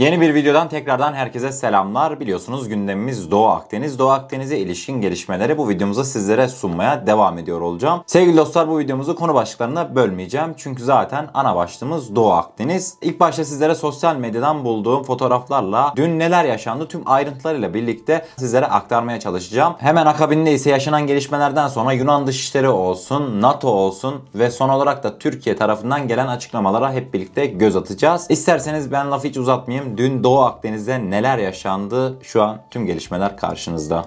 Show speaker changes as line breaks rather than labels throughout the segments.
Yeni bir videodan tekrardan herkese selamlar. Biliyorsunuz gündemimiz Doğu Akdeniz. Doğu Akdeniz'e ilişkin gelişmeleri bu videomuzda sizlere sunmaya devam ediyor olacağım. Sevgili dostlar bu videomuzu konu başlıklarına bölmeyeceğim. Çünkü zaten ana başlığımız Doğu Akdeniz. İlk başta sizlere sosyal medyadan bulduğum fotoğraflarla dün neler yaşandı tüm ayrıntılarıyla birlikte sizlere aktarmaya çalışacağım. Hemen akabinde ise yaşanan gelişmelerden sonra Yunan Dışişleri olsun, NATO olsun ve son olarak da Türkiye tarafından gelen açıklamalara hep birlikte göz atacağız. İsterseniz ben lafı hiç uzatmayayım. Dün Doğu Akdeniz'de neler yaşandı? Şu an tüm gelişmeler karşınızda.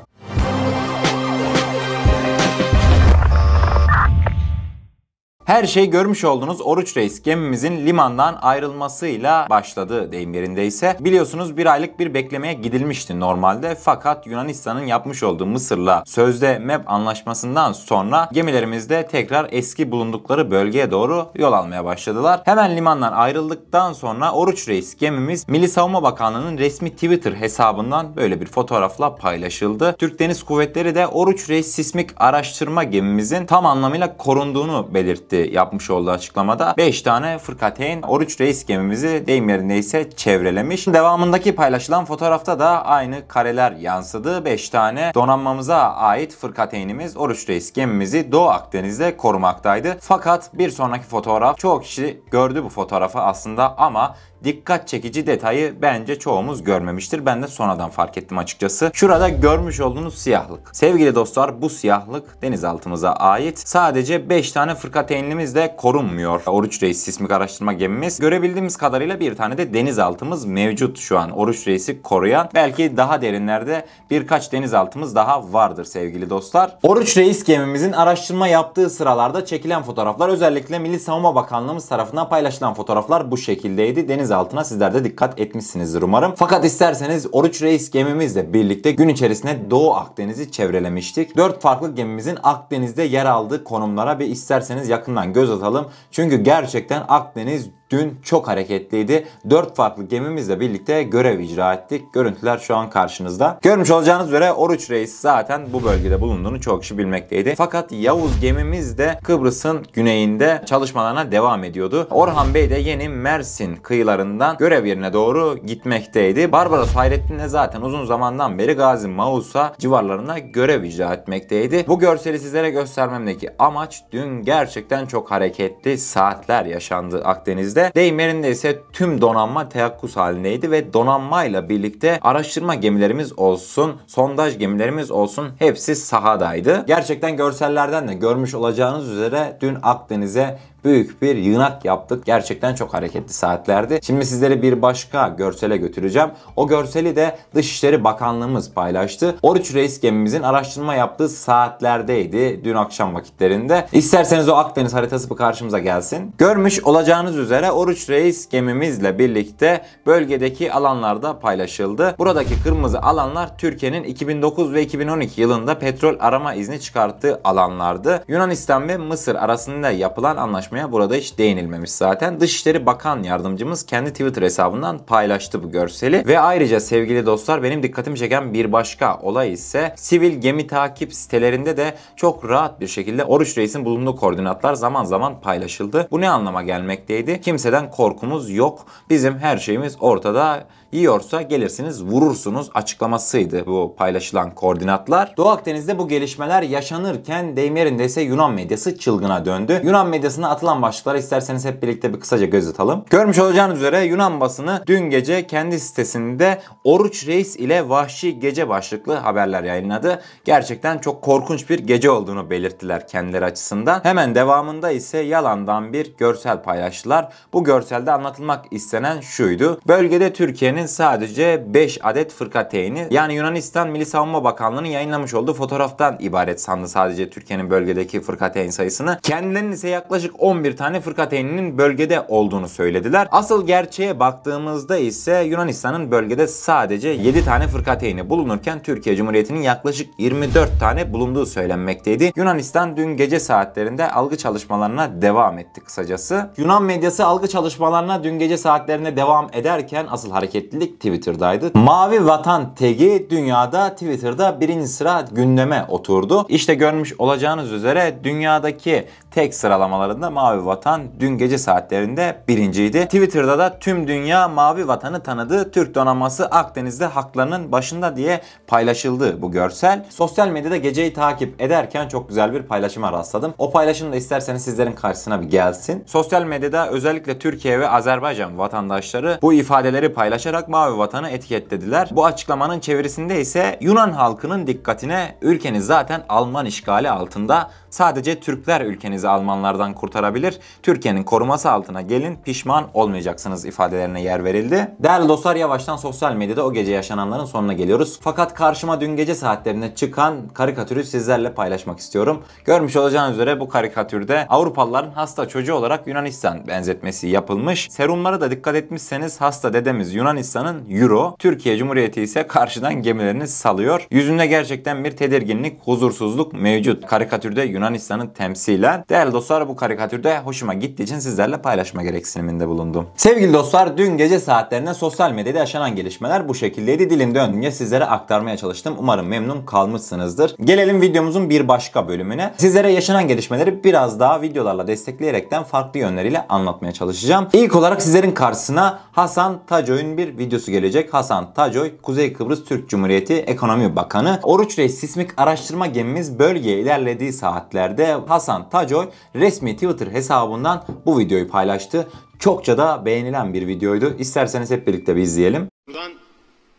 Her şey görmüş olduğunuz Oruç Reis gemimizin limandan ayrılmasıyla başladı deyim yerindeyse. Biliyorsunuz bir aylık bir beklemeye gidilmişti normalde fakat Yunanistan'ın yapmış olduğu Mısır'la sözde MEP anlaşmasından sonra gemilerimiz de tekrar eski bulundukları bölgeye doğru yol almaya başladılar. Hemen limandan ayrıldıktan sonra Oruç Reis gemimiz Milli Savunma Bakanlığı'nın resmi Twitter hesabından böyle bir fotoğrafla paylaşıldı. Türk Deniz Kuvvetleri de Oruç Reis sismik araştırma gemimizin tam anlamıyla korunduğunu belirtti yapmış olduğu açıklamada. 5 tane fırkateyn Oruç Reis gemimizi deyim yerindeyse çevrelemiş. Devamındaki paylaşılan fotoğrafta da aynı kareler yansıdı. 5 tane donanmamıza ait fırkateynimiz Oruç Reis gemimizi Doğu Akdeniz'de korumaktaydı. Fakat bir sonraki fotoğraf çoğu kişi gördü bu fotoğrafı aslında ama dikkat çekici detayı bence çoğumuz görmemiştir. Ben de sonradan fark ettim açıkçası. Şurada görmüş olduğunuz siyahlık. Sevgili dostlar bu siyahlık denizaltımıza ait. Sadece 5 tane fırkateynimiz de korunmuyor. Oruç Reis sismik araştırma gemimiz. Görebildiğimiz kadarıyla bir tane de denizaltımız mevcut şu an. Oruç Reis'i koruyan. Belki daha derinlerde birkaç denizaltımız daha vardır sevgili dostlar. Oruç Reis gemimizin araştırma yaptığı sıralarda çekilen fotoğraflar özellikle Milli Savunma Bakanlığımız tarafından paylaşılan fotoğraflar bu şekildeydi. Deniz altına sizler de dikkat etmişsinizdir umarım. Fakat isterseniz Oruç Reis gemimizle birlikte gün içerisinde Doğu Akdeniz'i çevrelemiştik. 4 farklı gemimizin Akdeniz'de yer aldığı konumlara bir isterseniz yakından göz atalım. Çünkü gerçekten Akdeniz dün çok hareketliydi. 4 farklı gemimizle birlikte görev icra ettik. Görüntüler şu an karşınızda. Görmüş olacağınız üzere Oruç Reis zaten bu bölgede bulunduğunu çok kişi bilmekteydi. Fakat Yavuz gemimiz de Kıbrıs'ın güneyinde çalışmalarına devam ediyordu. Orhan Bey de yeni Mersin kıyılarından görev yerine doğru gitmekteydi. Barbaros Hayrettin de zaten uzun zamandan beri Gazi Mausa civarlarında görev icra etmekteydi. Bu görseli sizlere göstermemdeki amaç dün gerçekten çok hareketli saatler yaşandı Akdeniz'de ülkemizde. Deyim yerinde ise tüm donanma teyakkuz halindeydi ve donanmayla birlikte araştırma gemilerimiz olsun, sondaj gemilerimiz olsun hepsi sahadaydı. Gerçekten görsellerden de görmüş olacağınız üzere dün Akdeniz'e büyük bir yığınak yaptık. Gerçekten çok hareketli saatlerdi. Şimdi sizleri bir başka görsele götüreceğim. O görseli de Dışişleri Bakanlığımız paylaştı. Oruç Reis gemimizin araştırma yaptığı saatlerdeydi dün akşam vakitlerinde. İsterseniz o Akdeniz haritası bu karşımıza gelsin. Görmüş olacağınız üzere Oruç Reis gemimizle birlikte bölgedeki alanlarda paylaşıldı. Buradaki kırmızı alanlar Türkiye'nin 2009 ve 2012 yılında petrol arama izni çıkarttığı alanlardı. Yunanistan ve Mısır arasında yapılan anlaşma tartışmaya burada hiç değinilmemiş zaten. Dışişleri Bakan Yardımcımız kendi Twitter hesabından paylaştı bu görseli. Ve ayrıca sevgili dostlar benim dikkatimi çeken bir başka olay ise sivil gemi takip sitelerinde de çok rahat bir şekilde Oruç Reis'in bulunduğu koordinatlar zaman zaman paylaşıldı. Bu ne anlama gelmekteydi? Kimseden korkumuz yok. Bizim her şeyimiz ortada Yiyorsa gelirsiniz vurursunuz açıklamasıydı bu paylaşılan koordinatlar. Doğu Akdeniz'de bu gelişmeler yaşanırken deyim yerinde ise Yunan medyası çılgına döndü. Yunan medyasına atılan başlıklara isterseniz hep birlikte bir kısaca göz atalım. Görmüş olacağınız üzere Yunan basını dün gece kendi sitesinde Oruç Reis ile Vahşi Gece başlıklı haberler yayınladı. Gerçekten çok korkunç bir gece olduğunu belirttiler kendileri açısından. Hemen devamında ise yalandan bir görsel paylaştılar. Bu görselde anlatılmak istenen şuydu. Bölgede Türkiye'nin sadece 5 adet fırkateyni yani Yunanistan Milli Savunma Bakanlığı'nın yayınlamış olduğu fotoğraftan ibaret sandı sadece Türkiye'nin bölgedeki fırkateyn sayısını. Kendilerinin ise yaklaşık 11 tane fırkateyninin bölgede olduğunu söylediler. Asıl gerçeğe baktığımızda ise Yunanistan'ın bölgede sadece 7 tane fırkateyni bulunurken Türkiye Cumhuriyeti'nin yaklaşık 24 tane bulunduğu söylenmekteydi. Yunanistan dün gece saatlerinde algı çalışmalarına devam etti kısacası. Yunan medyası algı çalışmalarına dün gece saatlerinde devam ederken asıl hareketli hareketlilik Twitter'daydı. Mavi Vatan tagi dünyada Twitter'da birinci sıra gündeme oturdu. İşte görmüş olacağınız üzere dünyadaki tek sıralamalarında Mavi Vatan dün gece saatlerinde birinciydi. Twitter'da da tüm dünya Mavi Vatan'ı tanıdı. Türk donanması Akdeniz'de haklarının başında diye paylaşıldı bu görsel. Sosyal medyada geceyi takip ederken çok güzel bir paylaşıma rastladım. O paylaşım da isterseniz sizlerin karşısına bir gelsin. Sosyal medyada özellikle Türkiye ve Azerbaycan vatandaşları bu ifadeleri paylaşarak Mavi Vatan'ı etiketlediler. Bu açıklamanın çevirisinde ise Yunan halkının dikkatine ülkeniz zaten Alman işgali altında. Sadece Türkler ülkenizi Almanlardan kurtarabilir. Türkiye'nin koruması altına gelin pişman olmayacaksınız ifadelerine yer verildi. Değerli dostlar yavaştan sosyal medyada o gece yaşananların sonuna geliyoruz. Fakat karşıma dün gece saatlerinde çıkan karikatürü sizlerle paylaşmak istiyorum. Görmüş olacağınız üzere bu karikatürde Avrupalıların hasta çocuğu olarak Yunanistan benzetmesi yapılmış. Serumlara da dikkat etmişseniz hasta dedemiz Yunanistan'ın Euro, Türkiye Cumhuriyeti ise karşıdan gemilerini salıyor. Yüzünde gerçekten bir tedirginlik, huzursuzluk mevcut. Karikatürde Yunanistan'ın temsilen. Değerli dostlar bu karikatürde hoşuma gittiği için sizlerle paylaşma gereksiniminde bulundum. Sevgili dostlar dün gece saatlerinde sosyal medyada yaşanan gelişmeler bu şekildeydi. Dilim döndüğünce sizlere aktarmaya çalıştım. Umarım memnun kalmışsınızdır. Gelelim videomuzun bir başka bölümüne. Sizlere yaşanan gelişmeleri biraz daha videolarla destekleyerekten farklı yönleriyle anlatmaya çalışacağım. İlk olarak sizlerin karşısına Hasan Tacoy'un bir videosu gelecek. Hasan Tacoy, Kuzey Kıbrıs Türk Cumhuriyeti Ekonomi Bakanı. Oruç Reis sismik araştırma gemimiz bölgeye ilerlediği saatlerde Hasan Tacoy resmi Twitter hesabından bu videoyu paylaştı. Çokça da beğenilen bir videoydu. İsterseniz hep birlikte bir izleyelim.
Buradan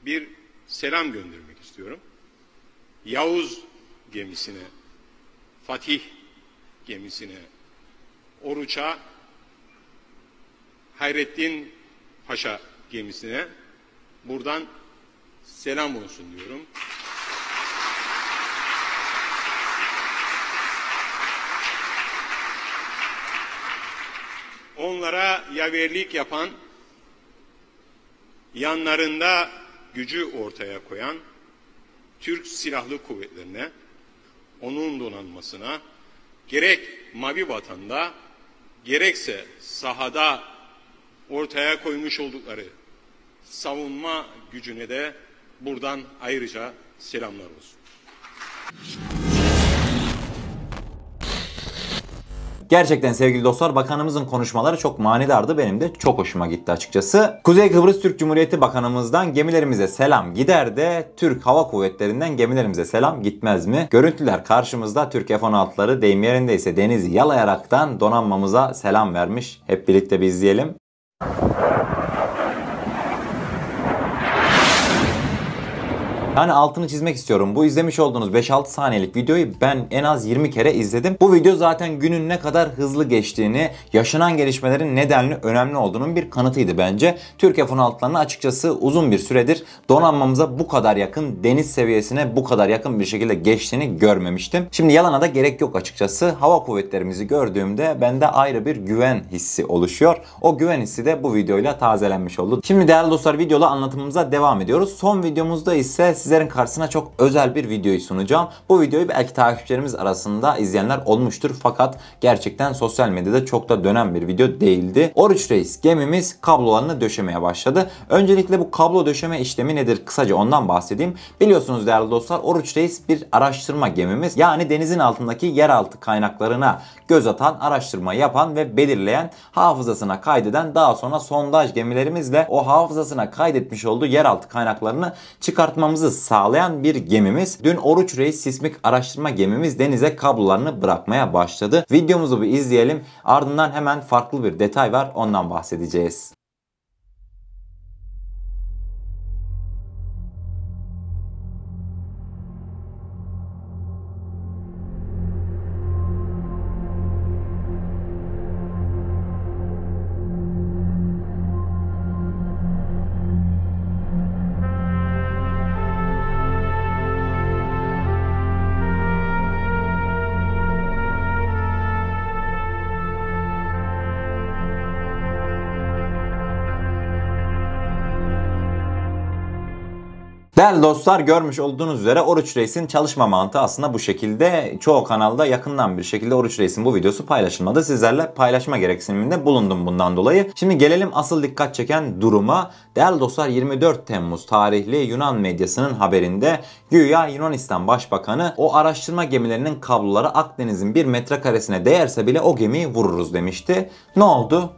bir selam göndermek istiyorum. Yavuz gemisine, Fatih gemisine, Oruç'a, Hayrettin Paşa gemisine buradan selam olsun diyorum. Onlara yaverlik yapan, yanlarında gücü ortaya koyan Türk Silahlı Kuvvetlerine, onun donanmasına gerek Mavi Vatan'da gerekse sahada ortaya koymuş oldukları savunma gücüne de buradan ayrıca selamlar olsun.
Gerçekten sevgili dostlar bakanımızın konuşmaları çok manidardı. Benim de çok hoşuma gitti açıkçası. Kuzey Kıbrıs Türk Cumhuriyeti Bakanımızdan gemilerimize selam gider de Türk Hava Kuvvetlerinden gemilerimize selam gitmez mi? Görüntüler karşımızda Türk F-16'ları deyim yerindeyse denizi yalayaraktan donanmamıza selam vermiş. Hep birlikte bir izleyelim. Yani altını çizmek istiyorum. Bu izlemiş olduğunuz 5-6 saniyelik videoyu ben en az 20 kere izledim. Bu video zaten günün ne kadar hızlı geçtiğini, yaşanan gelişmelerin nedenli önemli olduğunun bir kanıtıydı bence. Türk F-16'larının açıkçası uzun bir süredir donanmamıza bu kadar yakın, deniz seviyesine bu kadar yakın bir şekilde geçtiğini görmemiştim. Şimdi yalana da gerek yok açıkçası. Hava kuvvetlerimizi gördüğümde bende ayrı bir güven hissi oluşuyor. O güven hissi de bu videoyla tazelenmiş oldu. Şimdi değerli dostlar videoda anlatımımıza devam ediyoruz. Son videomuzda ise sizlerin karşısına çok özel bir videoyu sunacağım. Bu videoyu belki takipçilerimiz arasında izleyenler olmuştur fakat gerçekten sosyal medyada çok da dönen bir video değildi. Oruç Reis gemimiz kablolarını döşemeye başladı. Öncelikle bu kablo döşeme işlemi nedir? Kısaca ondan bahsedeyim. Biliyorsunuz değerli dostlar Oruç Reis bir araştırma gemimiz. Yani denizin altındaki yeraltı kaynaklarına göz atan, araştırma yapan ve belirleyen, hafızasına kaydeden daha sonra sondaj gemilerimizle o hafızasına kaydetmiş olduğu yeraltı kaynaklarını çıkartmamızı sağlayan bir gemimiz. Dün Oruç Reis sismik araştırma gemimiz denize kablolarını bırakmaya başladı. Videomuzu bir izleyelim. Ardından hemen farklı bir detay var ondan bahsedeceğiz. Değerli dostlar görmüş olduğunuz üzere Oruç Reis'in çalışma mantığı aslında bu şekilde. Çoğu kanalda yakından bir şekilde Oruç Reis'in bu videosu paylaşılmadı. Sizlerle paylaşma gereksiniminde bulundum bundan dolayı. Şimdi gelelim asıl dikkat çeken duruma. Değerli dostlar 24 Temmuz tarihli Yunan medyasının haberinde güya Yunanistan Başbakanı o araştırma gemilerinin kabloları Akdeniz'in bir metrekaresine değerse bile o gemiyi vururuz demişti. Ne oldu?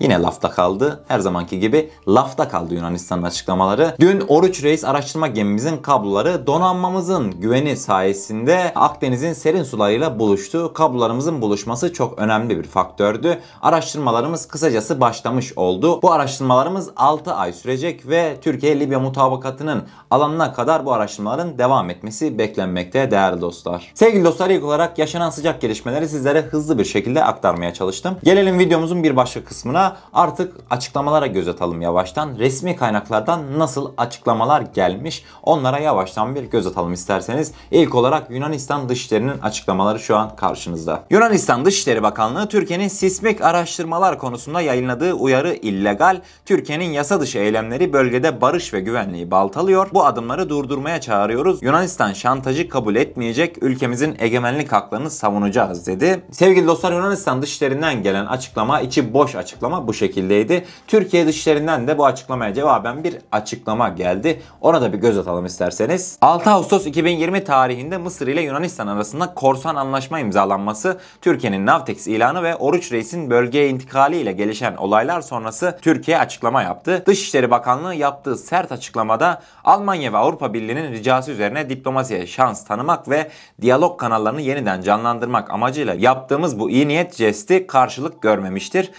Yine lafta kaldı. Her zamanki gibi lafta kaldı Yunanistan'ın açıklamaları. Dün Oruç Reis araştırma gemimizin kabloları donanmamızın güveni sayesinde Akdeniz'in serin sularıyla buluştu. Kablolarımızın buluşması çok önemli bir faktördü. Araştırmalarımız kısacası başlamış oldu. Bu araştırmalarımız 6 ay sürecek ve Türkiye-Libya mutabakatının alanına kadar bu araştırmaların devam etmesi beklenmekte değerli dostlar. Sevgili dostlar ilk olarak yaşanan sıcak gelişmeleri sizlere hızlı bir şekilde aktarmaya çalıştım. Gelelim videomuzun bir başka kısmına artık açıklamalara göz atalım yavaştan. Resmi kaynaklardan nasıl açıklamalar gelmiş onlara yavaştan bir göz atalım isterseniz. İlk olarak Yunanistan Dışişleri'nin açıklamaları şu an karşınızda. Yunanistan Dışişleri Bakanlığı Türkiye'nin sismik araştırmalar konusunda yayınladığı uyarı illegal. Türkiye'nin yasa dışı eylemleri bölgede barış ve güvenliği baltalıyor. Bu adımları durdurmaya çağırıyoruz. Yunanistan şantajı kabul etmeyecek. Ülkemizin egemenlik haklarını savunacağız dedi. Sevgili dostlar Yunanistan Dışişleri'nden gelen açıklama içi boş açıklama bu şekildeydi. Türkiye Dışişleri'nden de bu açıklamaya cevaben bir açıklama geldi. Ona da bir göz atalım isterseniz. 6 Ağustos 2020 tarihinde Mısır ile Yunanistan arasında korsan anlaşma imzalanması, Türkiye'nin Navtex ilanı ve Oruç Reis'in bölgeye intikali ile gelişen olaylar sonrası Türkiye açıklama yaptı. Dışişleri Bakanlığı yaptığı sert açıklamada Almanya ve Avrupa Birliği'nin ricası üzerine diplomasiye şans tanımak ve diyalog kanallarını yeniden canlandırmak amacıyla yaptığımız bu iyi niyet jesti karşılık görmemiştir.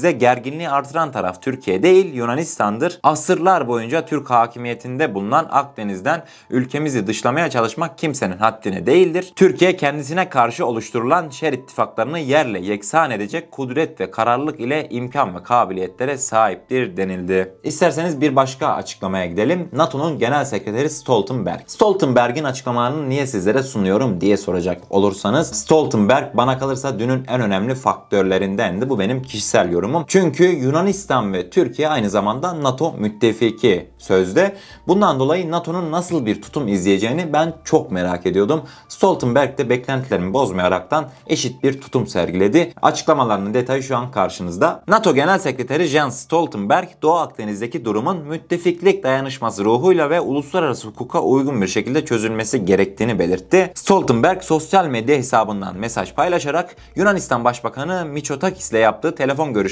Akdeniz'de gerginliği artıran taraf Türkiye değil Yunanistan'dır. Asırlar boyunca Türk hakimiyetinde bulunan Akdeniz'den ülkemizi dışlamaya çalışmak kimsenin haddine değildir. Türkiye kendisine karşı oluşturulan şer ittifaklarını yerle yeksan edecek kudret ve kararlılık ile imkan ve kabiliyetlere sahiptir denildi. İsterseniz bir başka açıklamaya gidelim. NATO'nun Genel Sekreteri Stoltenberg. Stoltenberg'in açıklamalarını niye sizlere sunuyorum diye soracak olursanız Stoltenberg bana kalırsa dünün en önemli faktörlerindendi. Bu benim kişisel yorumum. Çünkü Yunanistan ve Türkiye aynı zamanda NATO müttefiki sözde. Bundan dolayı NATO'nun nasıl bir tutum izleyeceğini ben çok merak ediyordum. Stoltenberg de beklentilerimi bozmayaraktan eşit bir tutum sergiledi. Açıklamalarının detayı şu an karşınızda. NATO Genel Sekreteri Jens Stoltenberg, Doğu Akdeniz'deki durumun müttefiklik dayanışması ruhuyla ve uluslararası hukuka uygun bir şekilde çözülmesi gerektiğini belirtti. Stoltenberg sosyal medya hesabından mesaj paylaşarak Yunanistan Başbakanı Mitsotakis ile yaptığı telefon görüşmesinde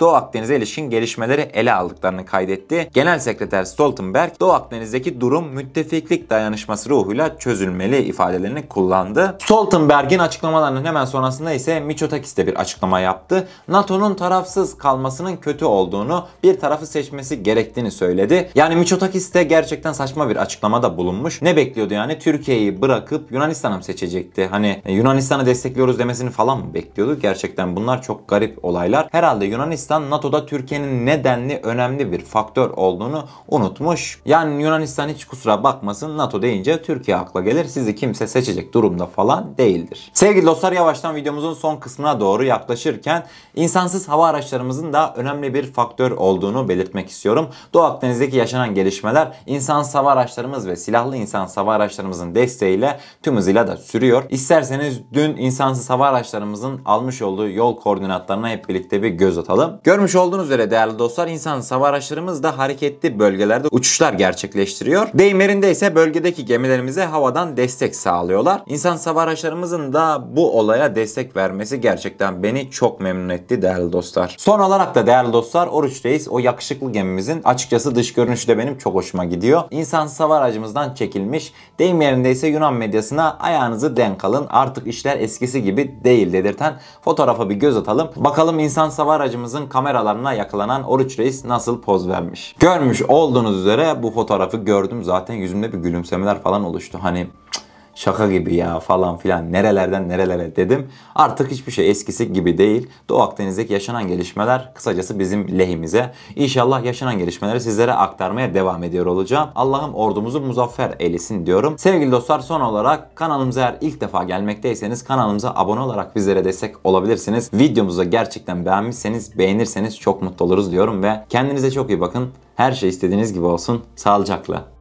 Doğu Akdeniz'e ilişkin gelişmeleri ele aldıklarını kaydetti. Genel Sekreter Stoltenberg, Doğu Akdeniz'deki durum müttefiklik dayanışması ruhuyla çözülmeli ifadelerini kullandı. Stoltenberg'in açıklamalarının hemen sonrasında ise Mitsotakis de bir açıklama yaptı. NATO'nun tarafsız kalmasının kötü olduğunu, bir tarafı seçmesi gerektiğini söyledi. Yani Mitsotakis de gerçekten saçma bir açıklamada bulunmuş. Ne bekliyordu yani? Türkiye'yi bırakıp Yunanistan'ı mı seçecekti? Hani Yunanistan'ı destekliyoruz demesini falan mı bekliyordu? Gerçekten bunlar çok garip olaylar. Herhalde Yunanistan NATO'da Türkiye'nin nedenli önemli bir faktör olduğunu unutmuş. Yani Yunanistan hiç kusura bakmasın NATO deyince Türkiye akla gelir. Sizi kimse seçecek durumda falan değildir. Sevgili dostlar yavaştan videomuzun son kısmına doğru yaklaşırken insansız hava araçlarımızın da önemli bir faktör olduğunu belirtmek istiyorum. Doğu Akdeniz'deki yaşanan gelişmeler insansız hava araçlarımız ve silahlı insansız hava araçlarımızın desteğiyle tüm hızıyla da sürüyor. İsterseniz dün insansız hava araçlarımızın almış olduğu yol koordinatlarına hep birlikte bir göz atalım. Görmüş olduğunuz üzere değerli dostlar insansız hava araçlarımız da hareketli bölgelerde uçuşlar gerçekleştiriyor. Deyim yerinde ise bölgedeki gemilerimize havadan destek sağlıyorlar. İnsansız hava araçlarımızın da bu olaya destek vermesi gerçekten beni çok memnun etti değerli dostlar. Son olarak da değerli dostlar Oruç Reis o yakışıklı gemimizin açıkçası dış görünüşü de benim çok hoşuma gidiyor. İnsansız hava aracımızdan çekilmiş. Deyim yerinde ise Yunan medyasına ayağınızı denk alın. Artık işler eskisi gibi değil dedirten fotoğrafa bir göz atalım. Bakalım insansız hava aracımızın kameralarına yakalanan Oruç Reis nasıl poz vermiş. Görmüş olduğunuz üzere bu fotoğrafı gördüm zaten yüzümde bir gülümsemeler falan oluştu. Hani cık, şaka gibi ya falan filan nerelerden nerelere dedim. Artık hiçbir şey eskisi gibi değil. Doğu Akdeniz'deki yaşanan gelişmeler kısacası bizim lehimize. İnşallah yaşanan gelişmeleri sizlere aktarmaya devam ediyor olacağım. Allah'ım ordumuzu muzaffer eylesin diyorum. Sevgili dostlar son olarak kanalımıza eğer ilk defa gelmekteyseniz kanalımıza abone olarak bizlere destek olabilirsiniz. Videomuzu gerçekten beğenmişseniz beğenirseniz çok mutlu oluruz diyorum ve kendinize çok iyi bakın. Her şey istediğiniz gibi olsun. Sağlıcakla.